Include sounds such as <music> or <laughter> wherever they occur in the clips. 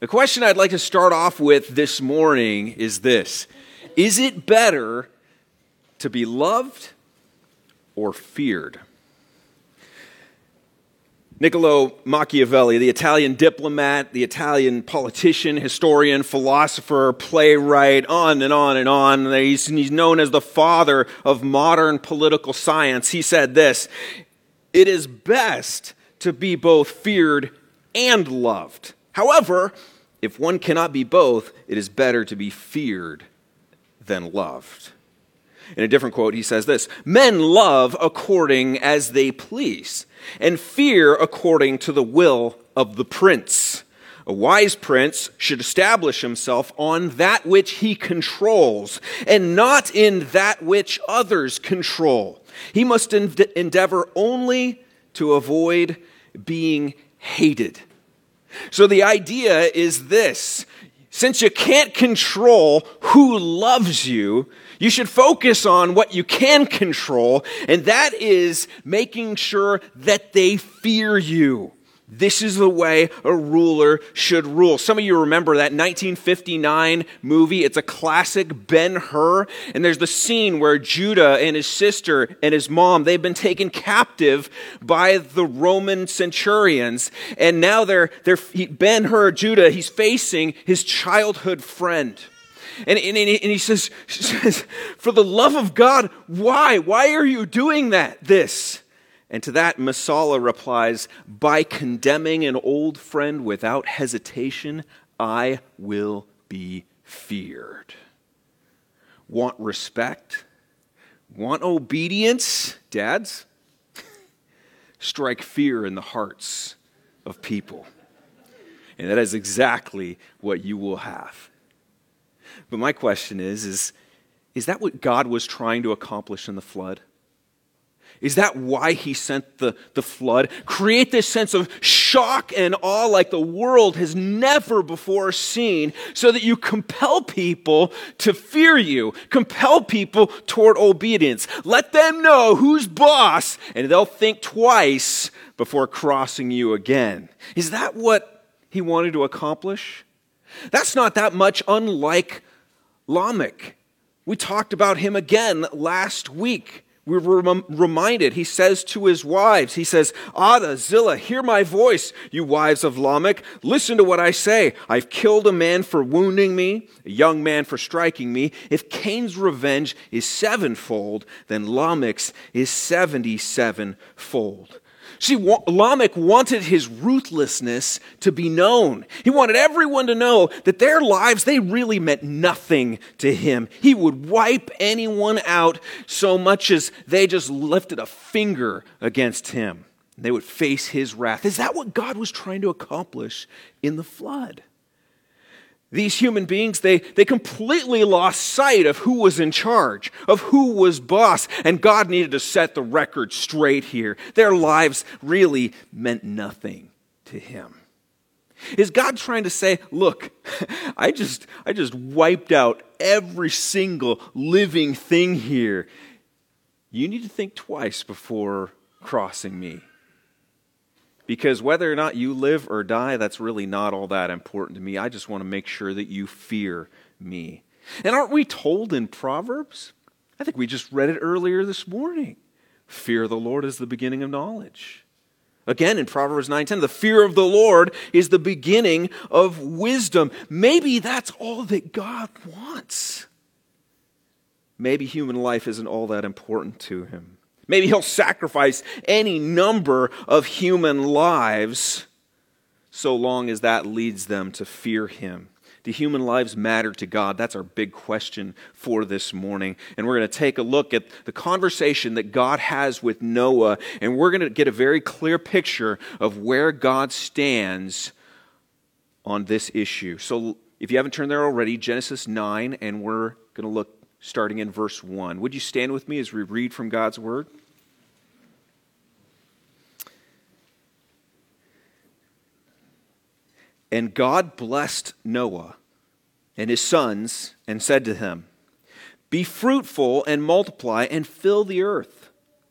The question I'd like to start off with this morning is this Is it better to be loved or feared? Niccolo Machiavelli, the Italian diplomat, the Italian politician, historian, philosopher, playwright, on and on and on. He's, he's, known as the father of modern political science. He said this It is best to be both feared and loved. However, if one cannot be both, it is better to be feared than loved. In a different quote, he says this Men love according as they please, and fear according to the will of the prince. A wise prince should establish himself on that which he controls, and not in that which others control. He must endeavor only to avoid being hated. So the idea is this since you can't control who loves you, you should focus on what you can control, and that is making sure that they fear you. This is the way a ruler should rule. Some of you remember that 1959 movie. It's a classic Ben Hur. And there's the scene where Judah and his sister and his mom, they've been taken captive by the Roman centurions. And now they're, they're Ben Hur, Judah, he's facing his childhood friend. And, and, and he says, <laughs> says, For the love of God, why? Why are you doing that? This. And to that, Messala replies, By condemning an old friend without hesitation, I will be feared. Want respect? Want obedience? Dads? <laughs> Strike fear in the hearts of people. And that is exactly what you will have. But my question is, is, is that what God was trying to accomplish in the flood? Is that why he sent the, the flood? Create this sense of shock and awe like the world has never before seen, so that you compel people to fear you, compel people toward obedience. Let them know who's boss, and they'll think twice before crossing you again. Is that what he wanted to accomplish? That's not that much unlike Lamech. We talked about him again last week. We were reminded, he says to his wives, he says, Adah, Zillah, hear my voice, you wives of Lamech. Listen to what I say. I've killed a man for wounding me, a young man for striking me. If Cain's revenge is sevenfold, then Lamech's is seventy sevenfold. See, Lamech wanted his ruthlessness to be known. He wanted everyone to know that their lives, they really meant nothing to him. He would wipe anyone out so much as they just lifted a finger against him. They would face his wrath. Is that what God was trying to accomplish in the flood? These human beings, they, they completely lost sight of who was in charge, of who was boss, and God needed to set the record straight here. Their lives really meant nothing to him. Is God trying to say, look, <laughs> I just, I just wiped out every single living thing here. You need to think twice before crossing me. Because whether or not you live or die, that's really not all that important to me. I just want to make sure that you fear me. And aren't we told in Proverbs? I think we just read it earlier this morning. Fear the Lord is the beginning of knowledge. Again, in Proverbs 9:10, the fear of the Lord is the beginning of wisdom. Maybe that's all that God wants. Maybe human life isn't all that important to him. Maybe he'll sacrifice any number of human lives so long as that leads them to fear him. Do human lives matter to God? That's our big question for this morning. And we're going to take a look at the conversation that God has with Noah, and we're going to get a very clear picture of where God stands on this issue. So if you haven't turned there already, Genesis 9, and we're going to look starting in verse 1. Would you stand with me as we read from God's Word? And God blessed Noah and his sons and said to him, Be fruitful and multiply and fill the earth.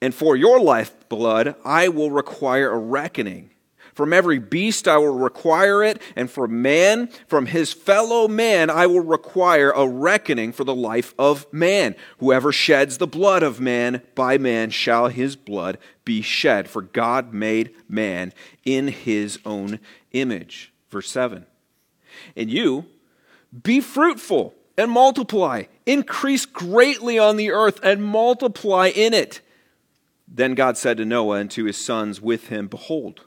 and for your lifeblood, I will require a reckoning. From every beast I will require it, and from man, from his fellow man, I will require a reckoning for the life of man. Whoever sheds the blood of man, by man shall his blood be shed. For God made man in his own image. Verse 7. And you, be fruitful and multiply, increase greatly on the earth and multiply in it. Then God said to Noah and to his sons with him, Behold,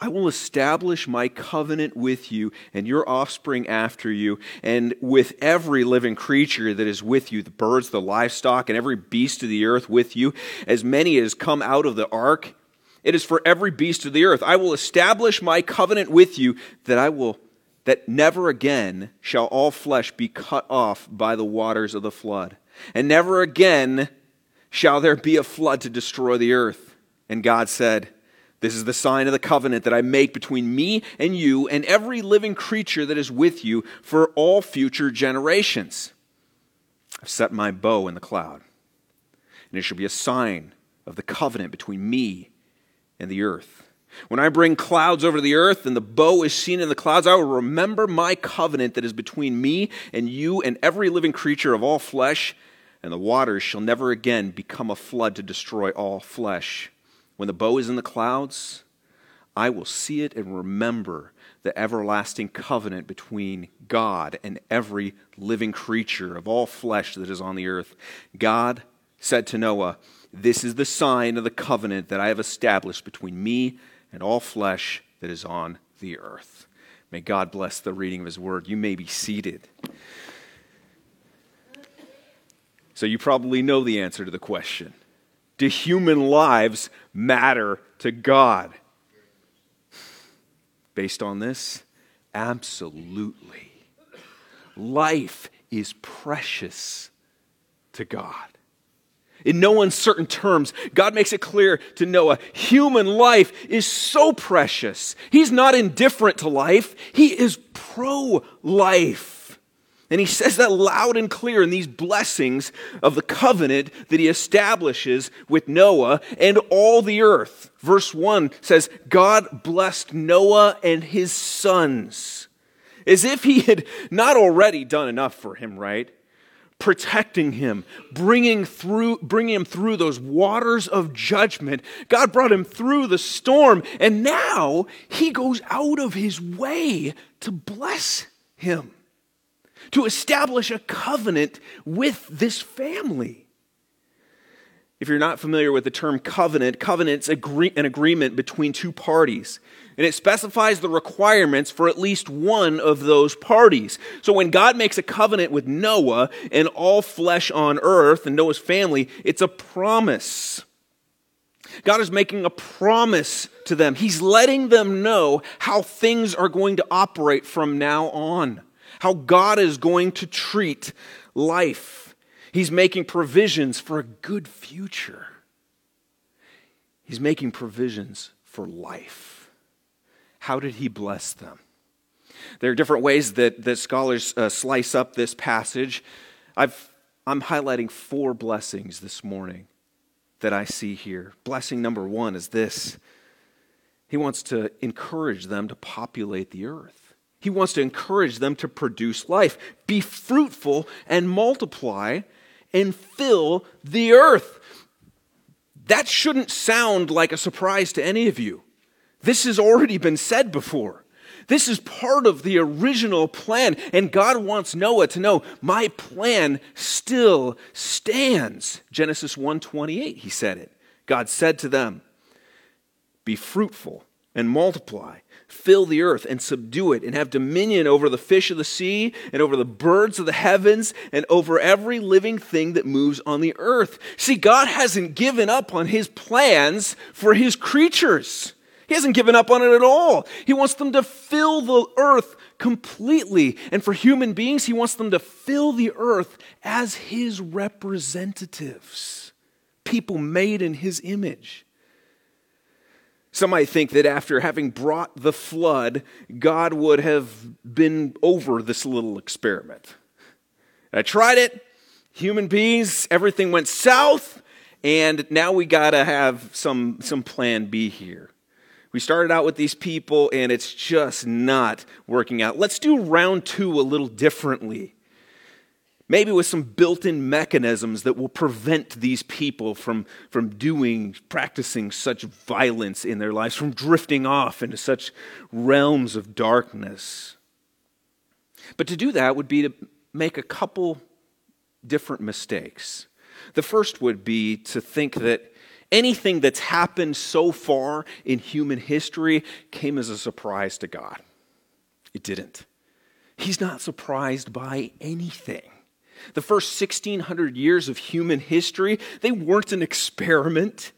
I will establish my covenant with you and your offspring after you, and with every living creature that is with you, the birds, the livestock, and every beast of the earth with you, as many as come out of the ark. It is for every beast of the earth. I will establish my covenant with you that I will that never again shall all flesh be cut off by the waters of the flood, and never again shall there be a flood to destroy the earth. And God said, This is the sign of the covenant that I make between me and you and every living creature that is with you for all future generations. I've set my bow in the cloud, and it shall be a sign of the covenant between me and the earth. When I bring clouds over the earth and the bow is seen in the clouds, I will remember my covenant that is between me and you and every living creature of all flesh and the waters shall never again become a flood to destroy all flesh. When the bow is in the clouds, I will see it and remember the everlasting covenant between God and every living creature of all flesh that is on the earth. God said to Noah, This is the sign of the covenant that I have established between me and all flesh that is on the earth. May God bless the reading of his word. You may be seated. So you probably know the answer to the question Do human lives matter to God? Based on this, absolutely. Life is precious to God. In no uncertain terms, God makes it clear to Noah human life is so precious. He's not indifferent to life, he is pro life. And he says that loud and clear in these blessings of the covenant that he establishes with Noah and all the earth. Verse 1 says, God blessed Noah and his sons. As if he had not already done enough for him, right? Protecting him, bringing, through, bringing him through those waters of judgment. God brought him through the storm, and now he goes out of his way to bless him to establish a covenant with this family. If you're not familiar with the term covenant, covenant's agree- an agreement between two parties. And it specifies the requirements for at least one of those parties. So when God makes a covenant with Noah and all flesh on earth and Noah's family, it's a promise. God is making a promise to them. He's letting them know how things are going to operate from now on how God is going to treat life. He's making provisions for a good future. He's making provisions for life. How did he bless them? There are different ways that, that scholars uh, slice up this passage. I've, I'm highlighting four blessings this morning that I see here. Blessing number one is this He wants to encourage them to populate the earth. He wants to encourage them to produce life. Be fruitful and multiply and fill the earth. That shouldn't sound like a surprise to any of you. This has already been said before. This is part of the original plan, and God wants Noah to know my plan still stands. Genesis 1:28 he said it. God said to them, "Be fruitful and multiply fill the earth and subdue it and have dominion over the fish of the sea and over the birds of the heavens and over every living thing that moves on the earth. See, God hasn't given up on his plans for his creatures. He hasn't given up on it at all. He wants them to fill the earth completely. And for human beings, He wants them to fill the earth as His representatives, people made in His image. Some might think that after having brought the flood, God would have been over this little experiment. I tried it, human beings, everything went south, and now we got to have some, some plan B here. We started out with these people, and it's just not working out. Let's do round two a little differently. Maybe with some built in mechanisms that will prevent these people from, from doing, practicing such violence in their lives, from drifting off into such realms of darkness. But to do that would be to make a couple different mistakes. The first would be to think that anything that's happened so far in human history came as a surprise to God. It didn't. He's not surprised by anything. The first 1600 years of human history, they weren't an experiment.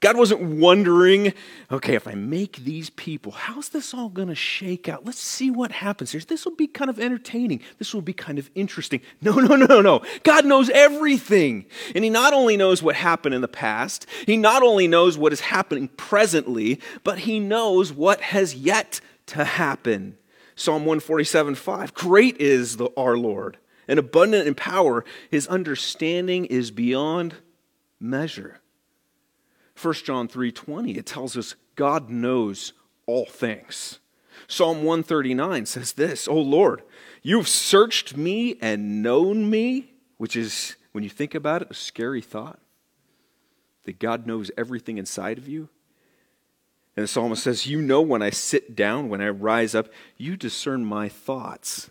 God wasn't wondering, okay, if I make these people, how's this all going to shake out? Let's see what happens here. This will be kind of entertaining. This will be kind of interesting. No, no, no, no. God knows everything. And He not only knows what happened in the past, He not only knows what is happening presently, but He knows what has yet to happen. Psalm 147 5. Great is the, our Lord and abundant in power. His understanding is beyond measure. 1 John 3:20 it tells us God knows all things. Psalm 139 says this, "O Lord, you've searched me and known me," which is when you think about it a scary thought. That God knows everything inside of you. And the psalmist says, You know when I sit down, when I rise up, you discern my thoughts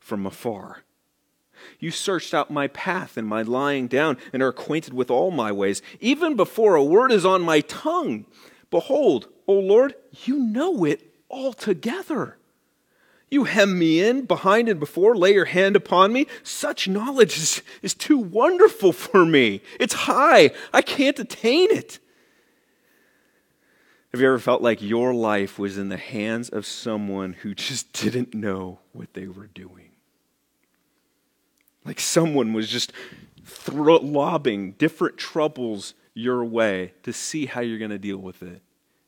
from afar. You searched out my path and my lying down, and are acquainted with all my ways. Even before a word is on my tongue, behold, O Lord, you know it altogether. You hem me in behind and before, lay your hand upon me. Such knowledge is, is too wonderful for me. It's high, I can't attain it. Have you ever felt like your life was in the hands of someone who just <laughs> didn't know what they were doing? Like someone was just thro- lobbing different troubles your way to see how you're going to deal with it,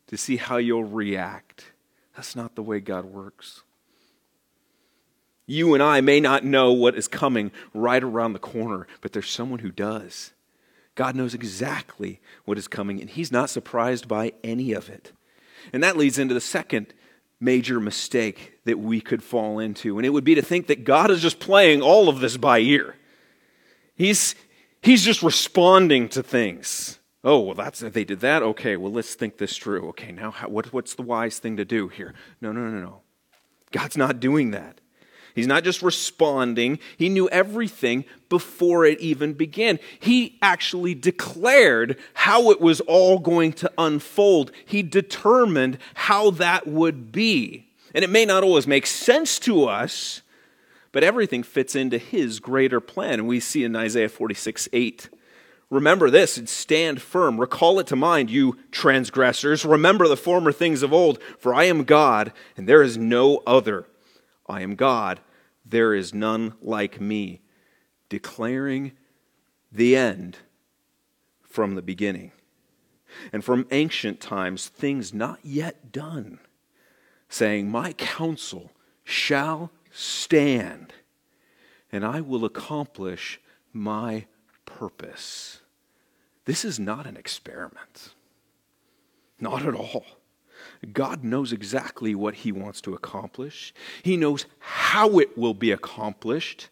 to see how you'll react. That's not the way God works. You and I may not know what is coming right around the corner, but there's someone who does. God knows exactly what is coming, and He's not surprised by any of it. And that leads into the second major mistake that we could fall into. And it would be to think that God is just playing all of this by ear. He's, he's just responding to things. Oh, well, that's they did that. Okay, well, let's think this through. Okay, now how, what, what's the wise thing to do here? No, no, no, no. God's not doing that. He's not just responding, he knew everything before it even began. He actually declared how it was all going to unfold. He determined how that would be. And it may not always make sense to us, but everything fits into his greater plan. And we see in Isaiah 46 8. Remember this and stand firm. Recall it to mind, you transgressors. Remember the former things of old, for I am God, and there is no other. I am God, there is none like me, declaring the end from the beginning, and from ancient times things not yet done, saying, My counsel shall stand, and I will accomplish my purpose. This is not an experiment. Not at all. God knows exactly what He wants to accomplish, He knows how it will be accomplished,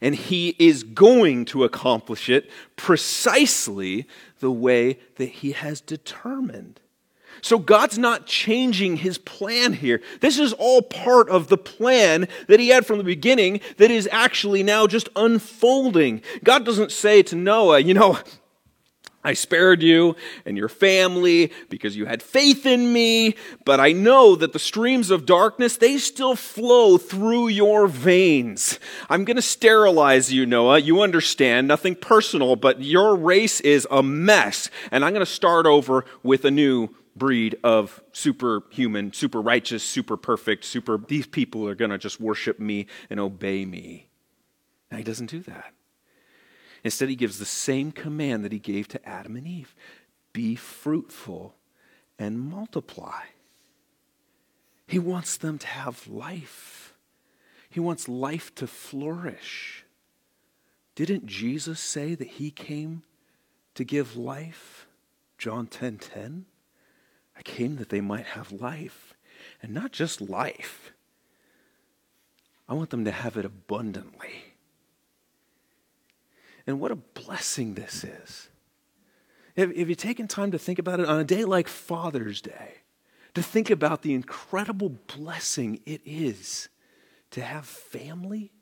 and He is going to accomplish it precisely the way that He has determined. So God's not changing his plan here. This is all part of the plan that he had from the beginning that is actually now just unfolding. God doesn't say to Noah, you know, I spared you and your family because you had faith in me, but I know that the streams of darkness, they still flow through your veins. I'm going to sterilize you, Noah. You understand, nothing personal, but your race is a mess, and I'm going to start over with a new breed of superhuman, super righteous, super perfect, super, these people are going to just worship me and obey me. Now, he doesn't do that. Instead, he gives the same command that he gave to Adam and Eve be fruitful and multiply. He wants them to have life, he wants life to flourish. Didn't Jesus say that he came to give life? John 10 10. I came that they might have life. And not just life, I want them to have it abundantly. And what a blessing this is. Have, you taken time to think about it on a day like Father's Day? To think about the incredible blessing it is to have family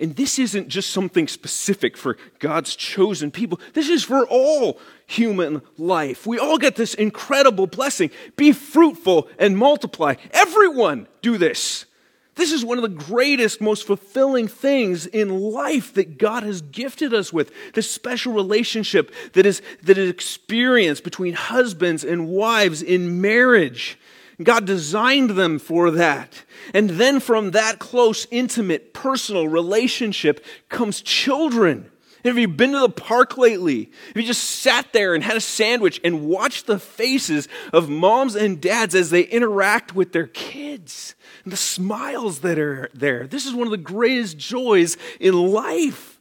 and this isn't just something specific for God's chosen people. This is for all human life. We all get this incredible blessing. Be fruitful and multiply. Everyone do this. This is one of the greatest, most fulfilling things in life that God has gifted us with. This special relationship that is, that is experienced between husbands and wives in marriage. God designed them for that. And then from that close, intimate, personal relationship comes children. Have you been to the park lately? Have you just sat there and had a sandwich and watched the faces of moms and dads as they interact with their kids and the smiles that are there? This is one of the greatest joys in life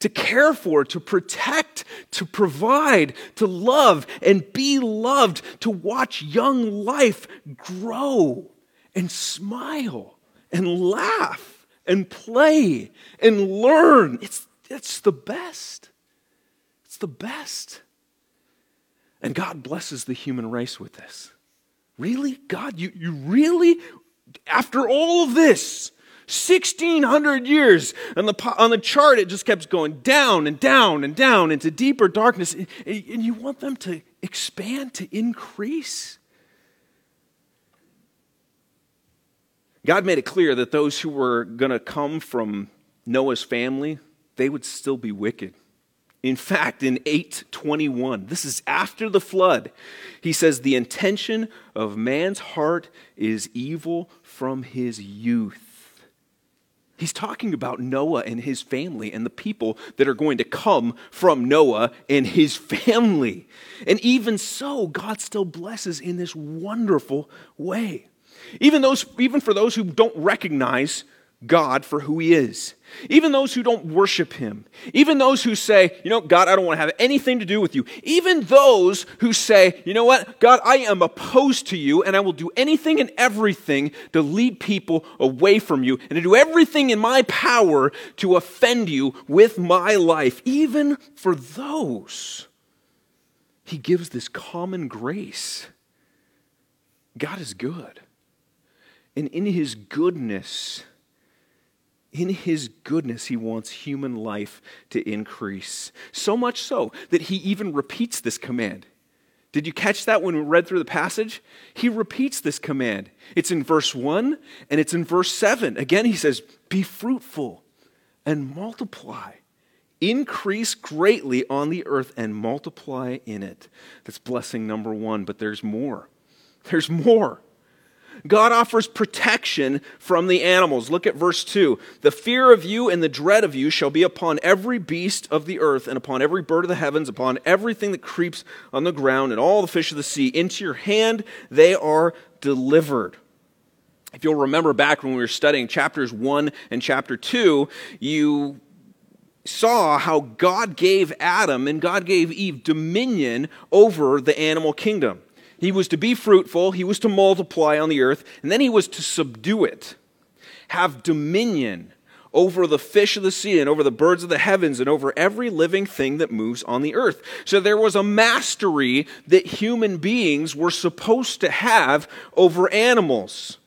to care for, to protect, to provide, to love and be loved, to watch young life grow and smile and laugh and play and learn. It's, it's the best. It's the best. And God blesses the human race with this. Really? God, you, you really, after all of this, 1600 years. On the, on the chart, it just kept going down and down and down into deeper darkness. And you want them to expand, to increase. God made it clear that those who were going to come from Noah's family, they would still be wicked. In fact, in 821, this is after the flood, he says, The intention of man's heart is evil from his youth. He's talking about Noah and his family and the people that are going to come from Noah and his family. And even so, God still blesses in this wonderful way. Even, those, even for those who don't recognize God for who he is. Even those who don't worship him. Even those who say, you know, God, I don't want to have anything to do with you. Even those who say, you know what, God, I am opposed to you and I will do anything and everything to lead people away from you and to do everything in my power to offend you with my life. Even for those, he gives this common grace. God is good. And in his goodness, in his goodness, he wants human life to increase. So much so that he even repeats this command. Did you catch that when we read through the passage? He repeats this command. It's in verse 1 and it's in verse 7. Again, he says, Be fruitful and multiply. Increase greatly on the earth and multiply in it. That's blessing number one, but there's more. There's more. God offers protection from the animals. Look at verse 2. The fear of you and the dread of you shall be upon every beast of the earth, and upon every bird of the heavens, upon everything that creeps on the ground, and all the fish of the sea. Into your hand they are delivered. If you'll remember back when we were studying chapters 1 and chapter 2, you saw how God gave Adam and God gave Eve dominion over the animal kingdom. He was to be fruitful, he was to multiply on the earth, and then he was to subdue it, have dominion over the fish of the sea and over the birds of the heavens and over every living thing that moves on the earth. So there was a mastery that human beings were supposed to have over animals.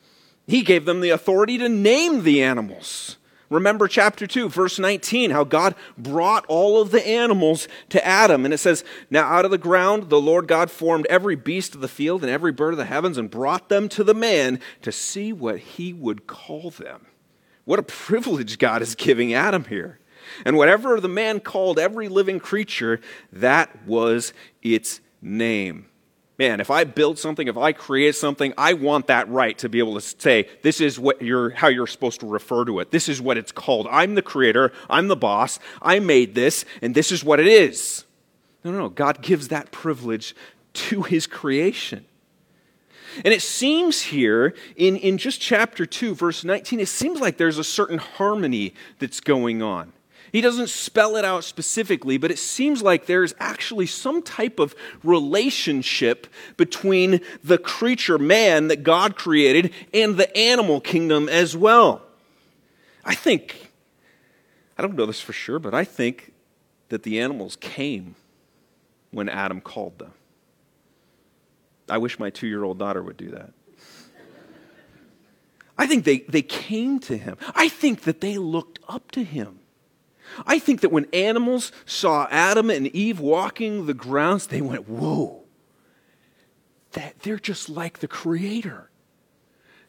He gave them the authority to name the animals. Remember chapter 2, verse 19, how God brought all of the animals to Adam. And it says, Now out of the ground the Lord God formed every beast of the field and every bird of the heavens and brought them to the man to see what he would call them. What a privilege God is giving Adam here. And whatever the man called every living creature, that was its name. Man, if I build something, if I create something, I want that right to be able to say, this is what you're, how you're supposed to refer to it. This is what it's called. I'm the creator. I'm the boss. I made this, and this is what it is. No, no, no. God gives that privilege to his creation. And it seems here in, in just chapter 2, verse 19, it seems like there's a certain harmony that's going on. He doesn't spell it out specifically, but it seems like there's actually some type of relationship between the creature man that God created and the animal kingdom as well. I think, I don't know this for sure, but I think that the animals came when Adam called them. I wish my two year old daughter would do that. I think they, they came to him. I think that they looked up to him. I think that when animals saw Adam and Eve walking the grounds, they went, Whoa, that they're just like the Creator.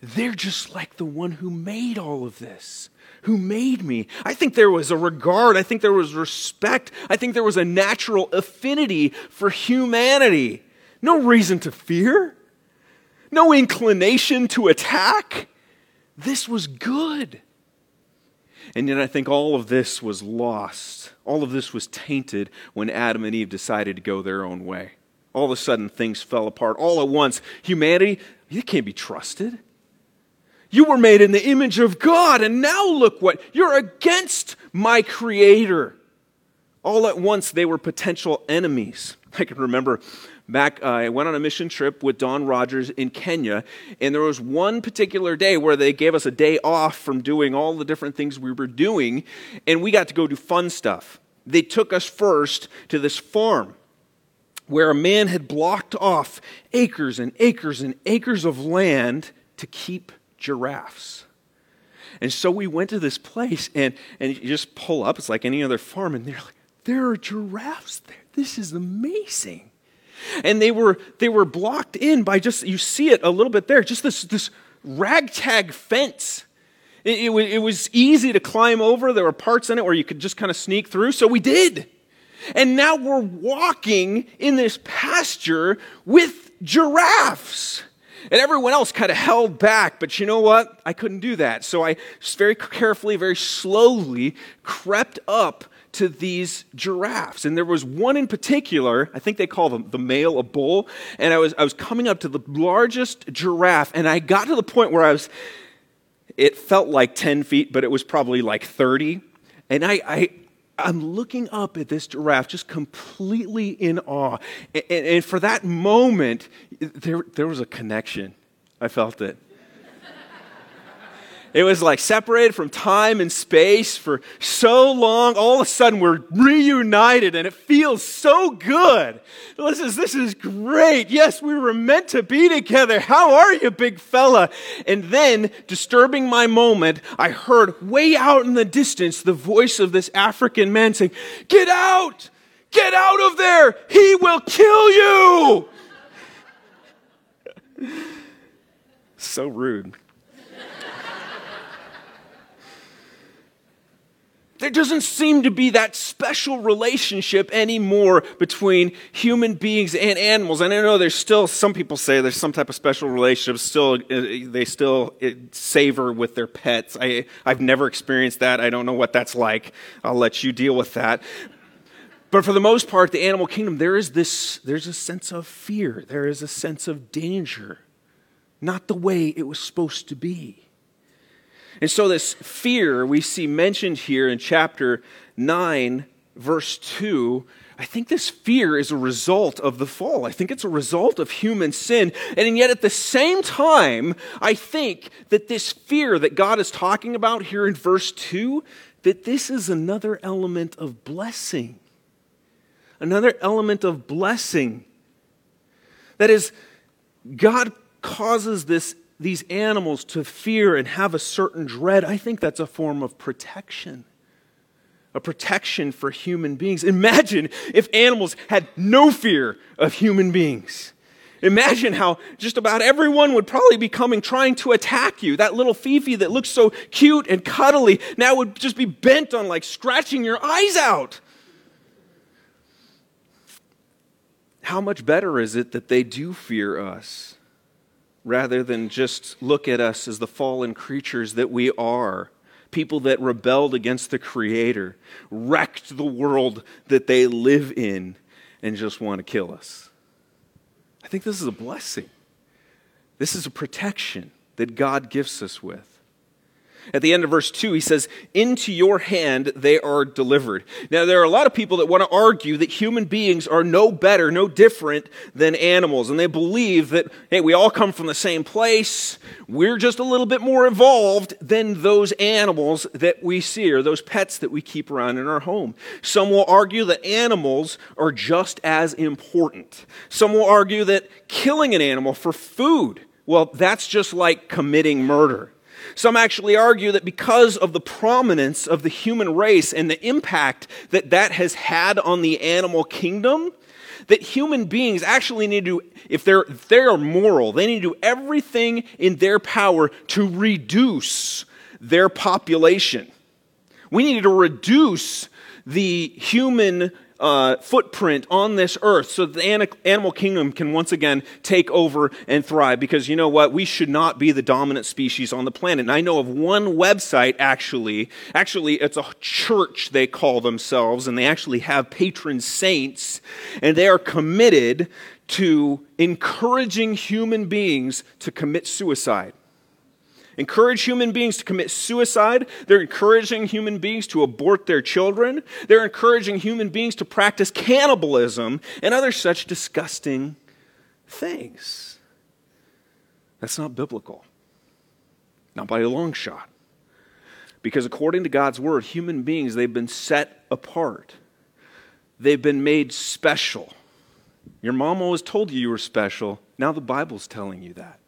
They're just like the one who made all of this, who made me. I think there was a regard. I think there was respect. I think there was a natural affinity for humanity. No reason to fear, no inclination to attack. This was good. And yet, I think all of this was lost. All of this was tainted when Adam and Eve decided to go their own way. All of a sudden, things fell apart. All at once, humanity, you can't be trusted. You were made in the image of God, and now look what you're against my Creator. All at once, they were potential enemies. I can remember back, uh, I went on a mission trip with Don Rogers in Kenya, and there was one particular day where they gave us a day off from doing all the different things we were doing, and we got to go do fun stuff. They took us first to this farm where a man had blocked off acres and acres and acres of land to keep giraffes. And so we went to this place, and, and you just pull up, it's like any other farm, and they're like, there are giraffes there. This is amazing and they were they were blocked in by just you see it a little bit there just this this ragtag fence it, it, it was easy to climb over there were parts in it where you could just kind of sneak through so we did and now we're walking in this pasture with giraffes and everyone else kind of held back, but you know what? I couldn't do that. So I just very carefully, very slowly crept up to these giraffes. And there was one in particular, I think they call them the male a bull. And I was, I was coming up to the largest giraffe, and I got to the point where I was, it felt like 10 feet, but it was probably like 30. And I, I, I'm looking up at this giraffe just completely in awe. And, and, for that moment, there, there was a connection. I felt it. It was like separated from time and space for so long. All of a sudden, we're reunited and it feels so good. This is, this is great. Yes, we were meant to be together. How are you, big fella? And then, disturbing my moment, I heard way out in the distance the voice of this African man saying, Get out! Get out of there! He will kill you! <laughs> so rude. There doesn't seem to be that special relationship anymore between human beings and animals. And I know there's still, some people say there's some type of special relationship, still, uh, they still uh, savor with their pets. I, I've never experienced that. I don't know what that's like. I'll let you deal with that. But for the most part, the animal kingdom, there is this, there's a sense of fear. There is a sense of danger. Not the way it was supposed to be. And so, this fear we see mentioned here in chapter 9, verse 2, I think this fear is a result of the fall. I think it's a result of human sin. And yet, at the same time, I think that this fear that God is talking about here in verse 2, that this is another element of blessing. Another element of blessing. That is, God causes this these animals to fear and have a certain dread, I think that's a form of protection. A protection for human beings. Imagine if animals had no fear of human beings. Imagine how just about everyone would probably be coming trying to attack you. That little Fifi that looks so cute and cuddly now would just be bent on like scratching your eyes out. how much better is it that they do fear us rather than just look at us as the fallen creatures that we are? People that rebelled against the Creator, wrecked the world that they live in, and just want to kill us. I think this is a blessing. This is a protection that God gives us with. At the end of verse 2, he says, Into your hand they are delivered. Now, there are a lot of people that want to argue that human beings are no better, no different than animals. And they believe that, hey, we all come from the same place. We're just a little bit more evolved than those animals that we see or those pets that we keep around in our home. Some will argue that animals are just as important. Some will argue that killing an animal for food, well, that's just like committing murder. Some actually argue that because of the prominence of the human race and the impact that that has had on the animal kingdom, that human beings actually need to, if they're, if they're moral, they need to do everything in their power to reduce their population. We need to reduce the human uh, footprint on this earth so that the animal kingdom can once again take over and thrive. Because you know what? We should not be the dominant species on the planet. And I know of one website actually, actually, it's a church they call themselves, and they actually have patron saints, and they are committed to encouraging human beings to commit suicide encourage human beings to commit suicide. They're encouraging human beings to abort their children. They're encouraging human beings to practice cannibalism and other such disgusting things. That's not biblical. Not by a long shot. Because according to God's word, human beings, they've been set apart. They've been made special. Your mom always told you you were special. Now the Bible's telling you that.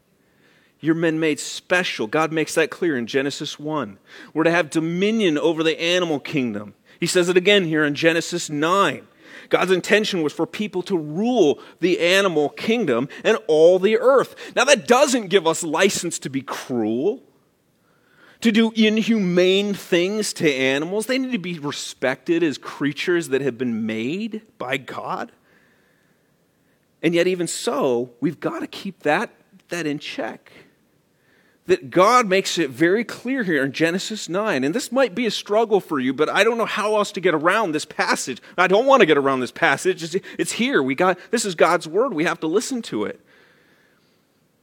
You're men made special. God makes that clear in Genesis 1. We're to have dominion over the animal kingdom. He says it again here in Genesis 9. God's intention was for people to rule the animal kingdom and all the earth. Now, that doesn't give us license to be cruel, to do inhumane things to animals. They need to be respected as creatures that have been made by God. And yet, even so, we've got to keep that, that in check that God makes it very clear here in Genesis 9. And this might be a struggle for you, but I don't know how else to get around this passage. I don't want to get around this passage. It's, here. We got this is God's word. We have to listen to it.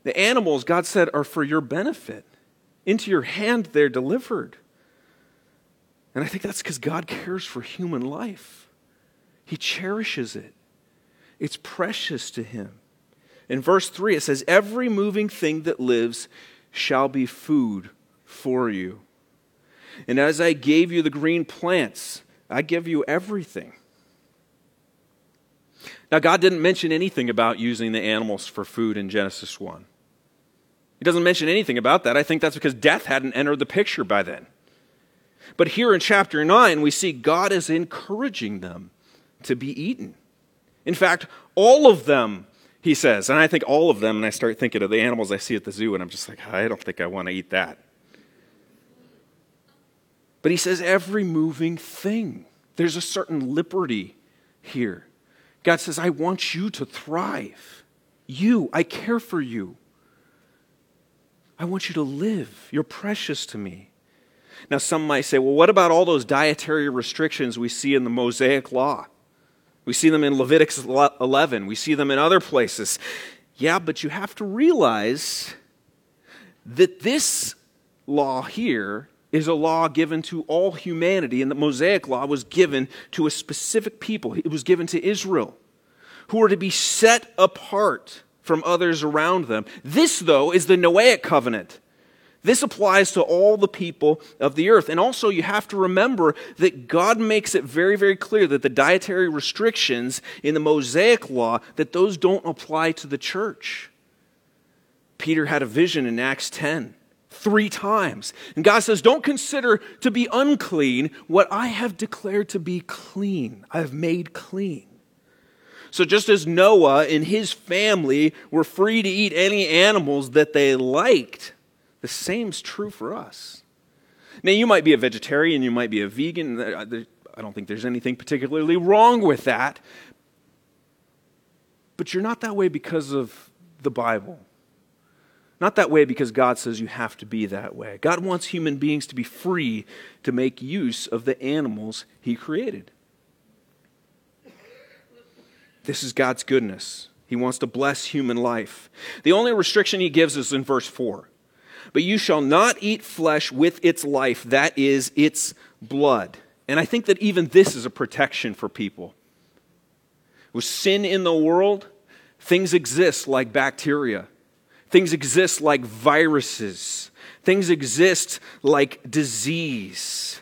The animals, God said, are for your benefit. Into your hand they're delivered. And I think that's because God cares for human life. He cherishes it. It's precious to him. In verse 3, it says, Every moving thing that lives shall be food for you. And as I gave you the green plants, I give you everything. Now, God didn't mention anything about using the animals for food in Genesis 1. He doesn't mention anything about that. I think that's because death hadn't entered the picture by then. But here in chapter 9, we see God is encouraging them to be eaten. In fact, all of them he says. And I think all of them, and I start thinking of the animals I see at the zoo, and I'm just like, I don't think I want to eat that. But he says, every moving thing. There's a certain liberty here. God says, I want you to thrive. You, I care for you. I want you to live. You're precious to me. Now, some might say, well, what about all those dietary restrictions we see in the Mosaic Law? We see them in Leviticus 11. We see them in other places. Yeah, but you have to realize that this law here is a law given to all humanity, and the Mosaic law was given to a specific people. It was given to Israel, who were to be set apart from others around them. This, though, is the Noahic covenant. This applies to all the people of the earth. And also, you have to remember that God makes it very, very clear that the dietary restrictions in the Mosaic law, that those don't apply to the church. Peter had a vision in Acts 10 three times. And God says, Don't consider to be unclean what I have declared to be clean. I have made clean. So, just as Noah and his family were free to eat any animals that they liked, the same's true for us. Now, you might be a vegetarian, you might be a vegan. Uh, uh, I don't think there's anything particularly wrong with that. But you're not that way because of the Bible. Not that way because God says you have to be that way. God wants human beings to be free to make use of the animals He created. This is God's goodness. He wants to bless human life. The only restriction He gives is in verse 4. But you shall not eat flesh with its life, that is, its blood. And I think that even this is a protection for people. With sin in the world, things exist like bacteria, things exist like viruses, things exist like disease.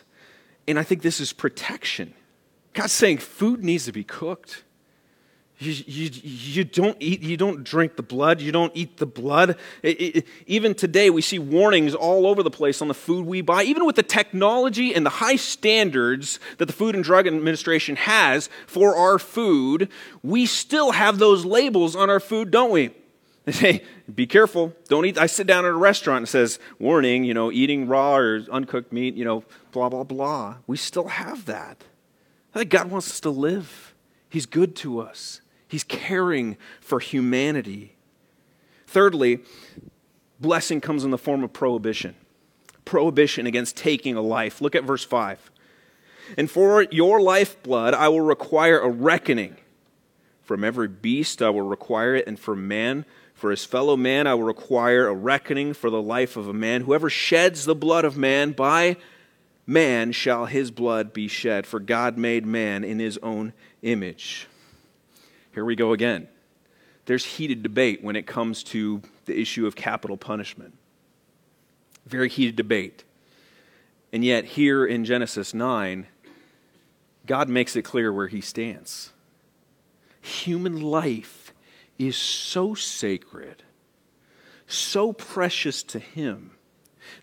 And I think this is protection. God's saying food needs to be cooked. You, you, you, don't eat, you don't drink the blood, you don't eat the blood. It, it, even today, we see warnings all over the place on the food we buy. Even with the technology and the high standards that the Food and Drug Administration has for our food, we still have those labels on our food, don't we? They say, be careful, don't eat. I sit down at a restaurant and says, warning, you know, eating raw or uncooked meat, you know, blah, blah, blah. We still have that. I think God wants us to live. He's good to us. He's caring for humanity. Thirdly, blessing comes in the form of prohibition. Prohibition against taking a life. Look at verse 5. And for your lifeblood I will require a reckoning. From every beast I will require it, and for man, for his fellow man, I will require a reckoning for the life of a man. Whoever sheds the blood of man, by man shall his blood be shed, for God made man in his own image. Here we go again. There's heated debate when it comes to the issue of capital punishment. Very heated debate. And yet, here in Genesis 9, God makes it clear where he stands. Human life is so sacred, so precious to him,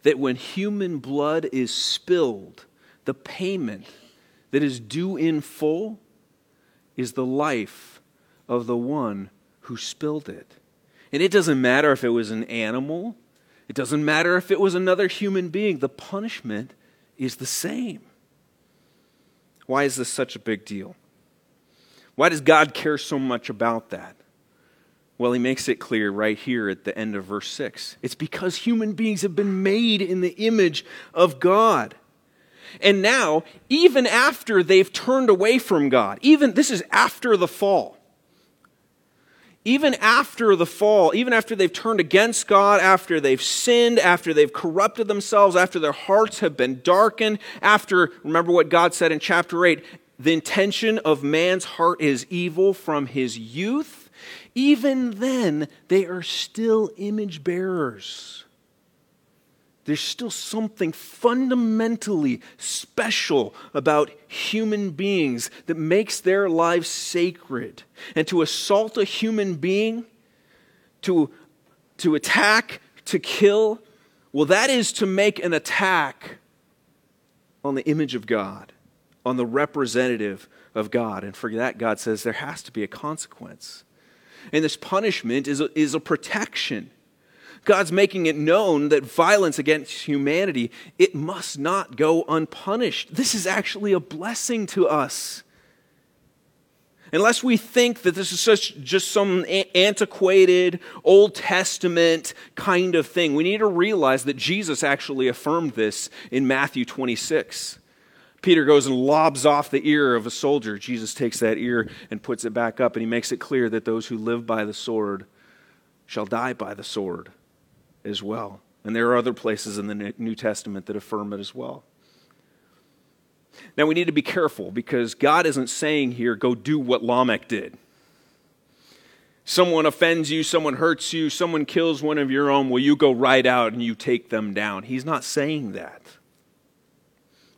that when human blood is spilled, the payment that is due in full is the life of the one who spilled it. And it doesn't matter if it was an animal, it doesn't matter if it was another human being, the punishment is the same. Why is this such a big deal? Why does God care so much about that? Well, he makes it clear right here at the end of verse 6. It's because human beings have been made in the image of God. And now, even after they've turned away from God, even this is after the fall, even after the fall, even after they've turned against God, after they've sinned, after they've corrupted themselves, after their hearts have been darkened, after, remember what God said in chapter 8, the intention of man's heart is evil from his youth, even then they are still image bearers there's still something fundamentally special about human beings that makes their lives sacred. And to assault a human being, to, to attack, to kill, well, that is to make an attack on the image of God, on the representative of God. And for that, God says there has to be a consequence. And this punishment is a, is a protection. God's making it known that violence against humanity, it must not go unpunished. This is actually a blessing to us. Unless we think that this is such, just some antiquated Old Testament kind of thing, we need to realize that Jesus actually affirmed this in Matthew 26. Peter goes and lobs off the ear of a soldier. Jesus takes that ear and puts it back up, and he makes it clear that those who live by the sword shall die by the sword as well. And there are other places in the New Testament that affirm it as well. Now we need to be careful because God isn't saying here, go do what Lamech did. Someone offends you, someone hurts you, someone kills one of your own, will you go right out and you take them down? He's not saying that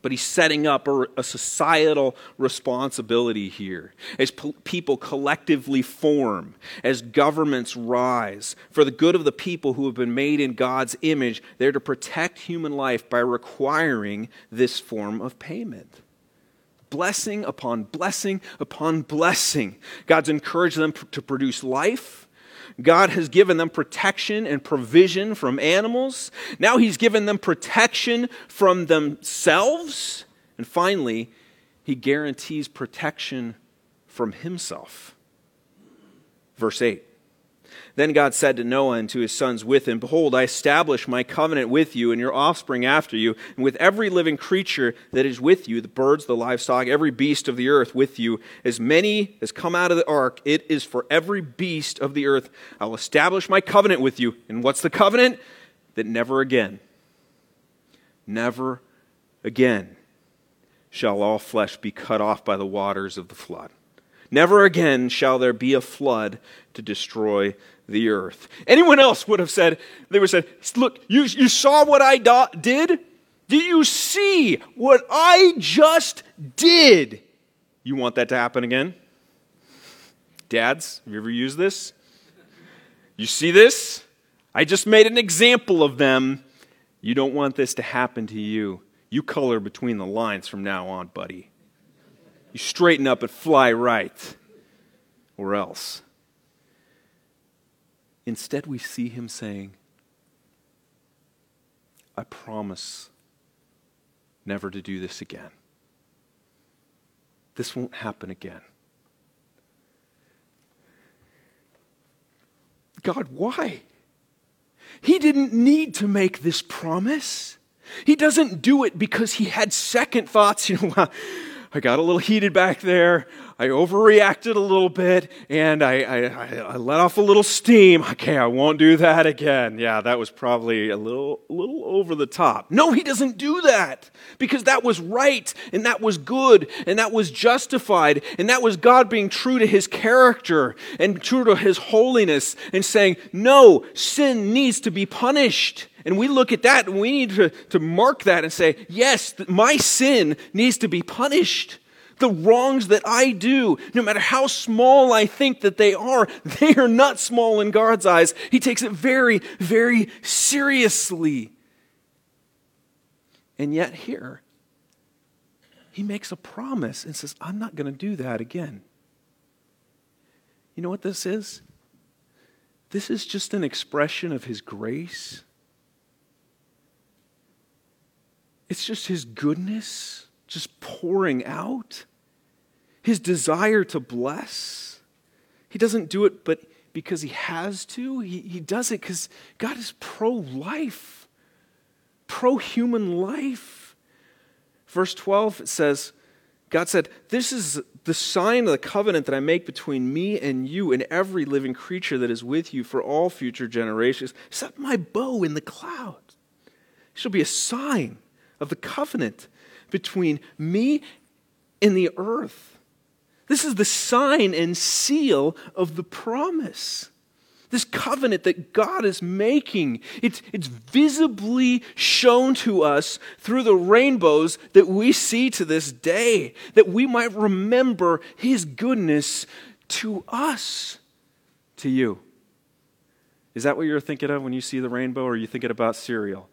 but he's setting up a, a societal responsibility here. As po- people collectively form, as governments rise, for the good of the people who have been made in God's image, they're to protect human life by requiring this form of payment. Blessing upon blessing upon blessing. God's encouraged them to produce life God has given them protection and provision from animals. Now he's given them protection from themselves. And finally, he guarantees protection from himself. Verse 8. Then God said to Noah and to his sons with him, Behold, I establish my covenant with you and your offspring after you, and with every living creature that is with you, the birds, the livestock, every beast of the earth with you, as many as come out of the ark, it is for every beast of the earth. I will establish my covenant with you. And what's the covenant? That never again, never again shall all flesh be cut off by the waters of the flood. Never again shall there be a flood to destroy the earth. Anyone else would have said, they would have said, Look, you, you saw what I do- did? Did you see what I just did? You want that to happen again? Dads, have you ever used this? You see this? I just made an example of them. You don't want this to happen to you. You color between the lines from now on, buddy. You straighten up and fly right, or else. Instead, we see him saying, I promise never to do this again. This won't happen again. God, why? He didn't need to make this promise. He doesn't do it because he had second thoughts. <laughs> You know, I got a little heated back there. I overreacted a little bit and I, I, I, let off a little steam. Okay, I won't do that again. Yeah, that was probably a little, a little over the top. No, he doesn't do that because that was right and that was good and that was justified and that was God being true to his character and true to his holiness and saying, no, sin needs to be punished. And we look at that and we need to, to mark that and say, yes, my sin needs to be punished. The wrongs that I do, no matter how small I think that they are, <laughs> they are not small in God's eyes. He takes it very, very seriously. And yet, here, he makes a promise and says, I'm not going to do that again. You know what this is? This is just an expression of his grace It's just His goodness just pouring out, His desire to bless. He doesn't do it but because He has to, He, he does it because God is pro life, pro human life. Verse 12 it says, God said, This is the sign of the covenant that I make between me and you and every living creature that is with you for all future generations. Set my bow in the clouds. It shall be a sign of the covenant between me and the earth. This is the sign and seal of the promise. This covenant that God is making, it's, it's visibly shown to us through the rainbows that we see to this day, that we might remember His goodness to us, to you. Is that what you're thinking of when you see the rainbow, or are you thinking about cereal?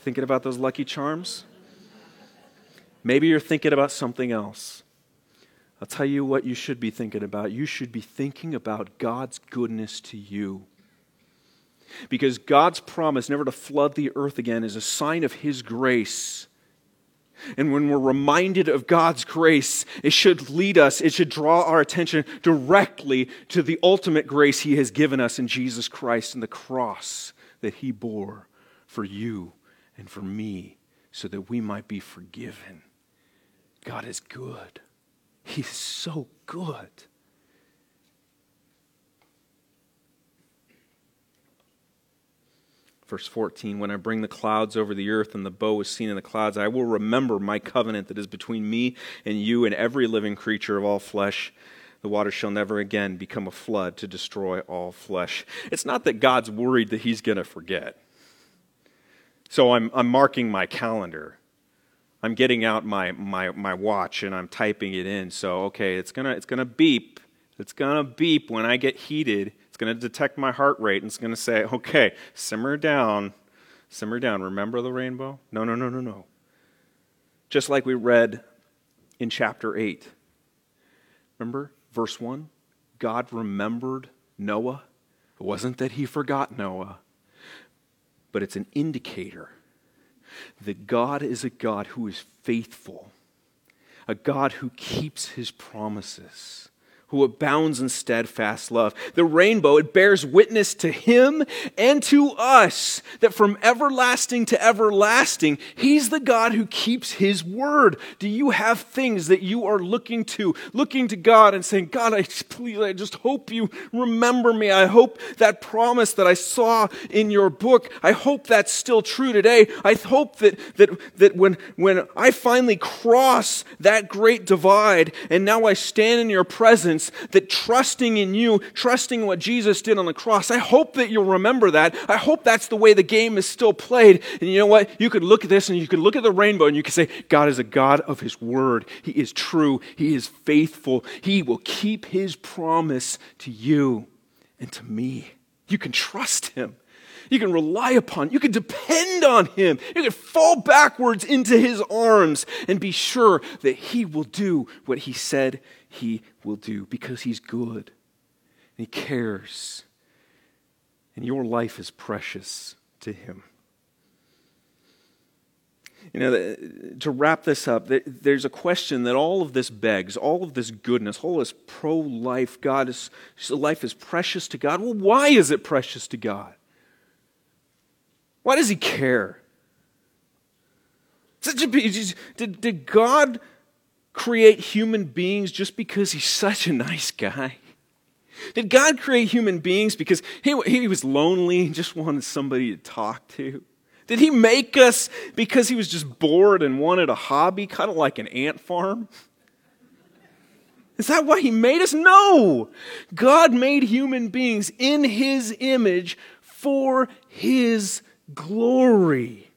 Thinking about those lucky charms? Maybe you're thinking about something else. I'll tell you what you should be thinking about. You should be thinking about God's goodness to you. Because God's promise never to flood the earth again is a sign of His grace. And when we're reminded of God's grace, it should lead us, it should draw our attention directly to the ultimate grace He has given us in Jesus Christ and the cross that He bore for you and for me so that we might be forgiven. God is good. He is so good. Verse 14 When I bring the clouds over the earth and the bow is seen in the clouds, I will remember my covenant that is between me and you and every living creature of all flesh. The water shall never again become a flood to destroy all flesh. It's not that God's worried that he's going to forget. So I'm, I'm marking my calendar. I'm getting out my, my, my watch and I'm typing it in. So, okay, it's going to it's gonna beep. It's going to beep when I get heated. It's going to detect my heart rate and it's going to say, okay, simmer down. Simmer down. Remember the rainbow? No, no, no, no, no. Just like we read in chapter 8. Remember verse 1? God remembered Noah. It wasn't that he forgot Noah but it's an indicator that God is a God who is faithful, a God who keeps his promises. Who abounds in steadfast love. The rainbow, it bears witness to him and to us that from everlasting to everlasting, he's the God who keeps his word. Do you have things that you are looking to, looking to God and saying, God, I please, I just hope you remember me. I hope that promise that I saw in your book, I hope that's still true today. I hope that, that, that when, when I finally cross that great divide and now I stand in your presence, that trusting in you, trusting what Jesus did on the cross, I hope that you'll remember that. I hope that's the way the game is still played. And you know what? You could look at this and you could look at the rainbow and you could say, God is a God of His word. He is true. He is faithful. He will keep His promise to you and to me. You can trust Him. You can rely upon, you can depend on him. You can fall backwards into his arms and be sure that he will do what he said he will do because he's good and he cares. And your life is precious to him. You know, to wrap this up, there's a question that all of this begs, all of this goodness, all this pro life, God is, life is precious to God. Well, why is it precious to God? Why does he care? Did, did God create human beings just because he's such a nice guy? Did God create human beings because he, he was lonely and just wanted somebody to talk to? Did he make us because he was just bored and wanted a hobby, kind of like an ant farm? Is that why he made us? No! God made human beings in his image for his glory.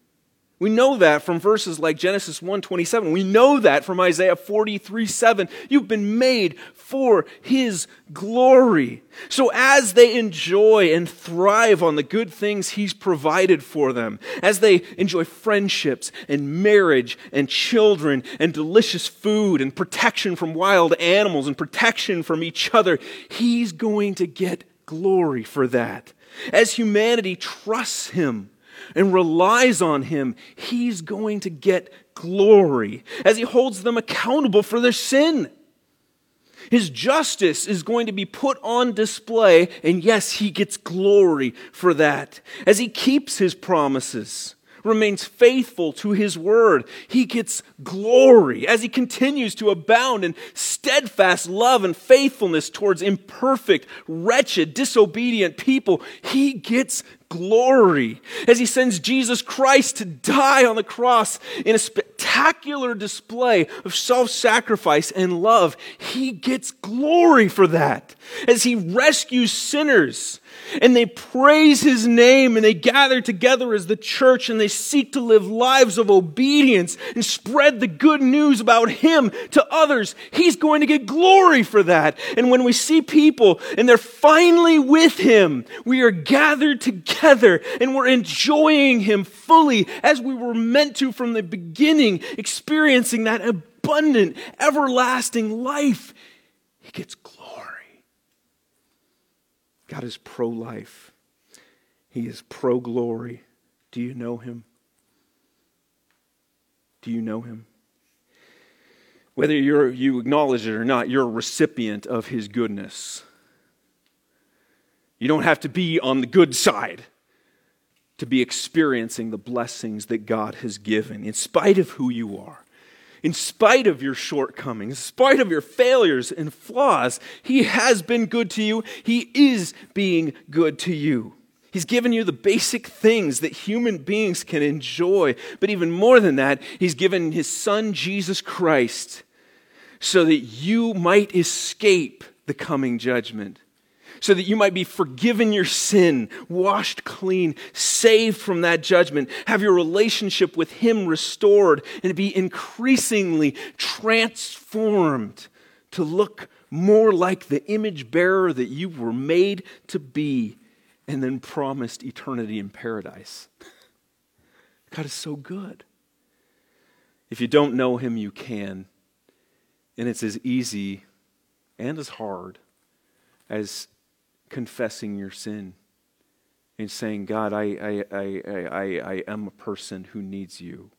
We know that from verses like Genesis 1:27. We know that from Isaiah 43:7. You've been made for his glory. So as they enjoy and thrive on the good things he's provided for them, as they enjoy friendships and marriage and children and delicious food and protection from wild animals and protection from each other, he's going to get glory for that. As humanity trusts him, and relies on Him, He's going to get glory as He holds them accountable for their sin. His justice is going to be put on display, and yes, He gets glory for that as He keeps His promises remains faithful to his word, he gets glory as he continues to abound in steadfast love and faithfulness towards imperfect, wretched, disobedient people. He gets glory as he sends Jesus Christ to die on the cross in a spectacular display of self sacrifice and love. He gets glory for that as he rescues sinners and they praise his name and they gather together as the church and they seek to live lives of obedience and spread the good news about him to others. He's going to get glory for that. And when we see people and they're finally with him, we are gathered together and we're enjoying him fully as we were meant to from the beginning, experiencing that abundant, everlasting life. He gets glory. God is pro life, He is pro glory. Do you know Him? Do you know Him? Whether you're, you acknowledge it or not, you're a recipient of His goodness. You don't have to be on the good side to be experiencing the blessings that God has given, in spite of who you are in spite of your shortcomings, in spite of your failures and flaws, He has been good to you. He is being good to you. He's given you the basic things that human beings can enjoy. But even more than that, He's given His Son, Jesus Christ, so that you might escape the coming judgment so that you might be forgiven your sin, washed clean, saved from that judgment, have your relationship with Him restored, and be increasingly transformed to look more like the image bearer that you were made to be, and then promised eternity in paradise. God is so good. If you don't know Him, you can. And it's as easy and as hard as confessing your sin and saying, God, I, I, I, I, I am a person who needs you.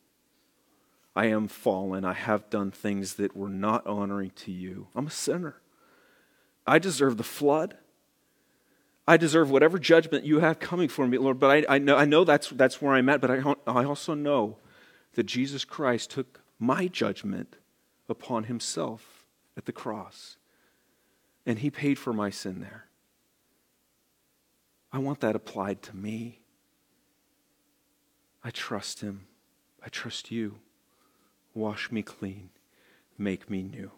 I am fallen. I have done things that were not honoring to you. I'm a sinner. I deserve the flood. I deserve whatever judgment you have coming for me, Lord. But I, I, know, I know that's, that's where I'm at, but I, I also know that Jesus Christ took my judgment upon himself at the cross. And he paid for my sin there. I want that applied to me. I trust him. I trust you. Wash me clean. Make me new.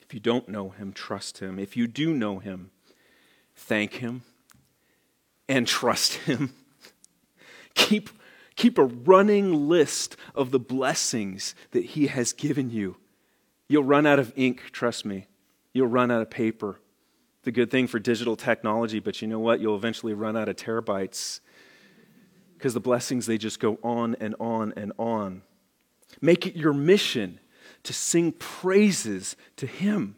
If you don't know him, trust him. If you do know him, thank him and <laughs> trust him. keep, keep a running list of the blessings that he has given you. You'll run out of ink, trust me. You'll run out of paper. A good thing for digital technology, but you know what? You'll eventually run out of terabytes because the blessings, they just go on and on and on. Make it your mission to sing praises to Him.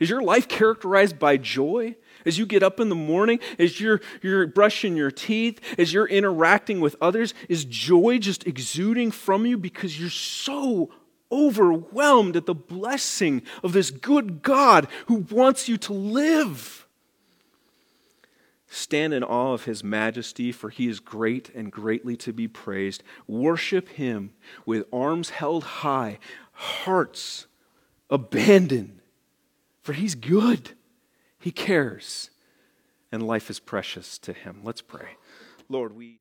Is your life characterized by joy? As you get up in the morning, as you're, you're brushing your teeth, as you're interacting with others, is joy just exuding from you because you're so overwhelmed at the blessing of this good God who wants you to live? Stand in awe of his majesty, for he is great and greatly to be praised. Worship him with arms held high, hearts abandoned, for he's good. He cares, and life is precious to him. Let's pray. Lord, we.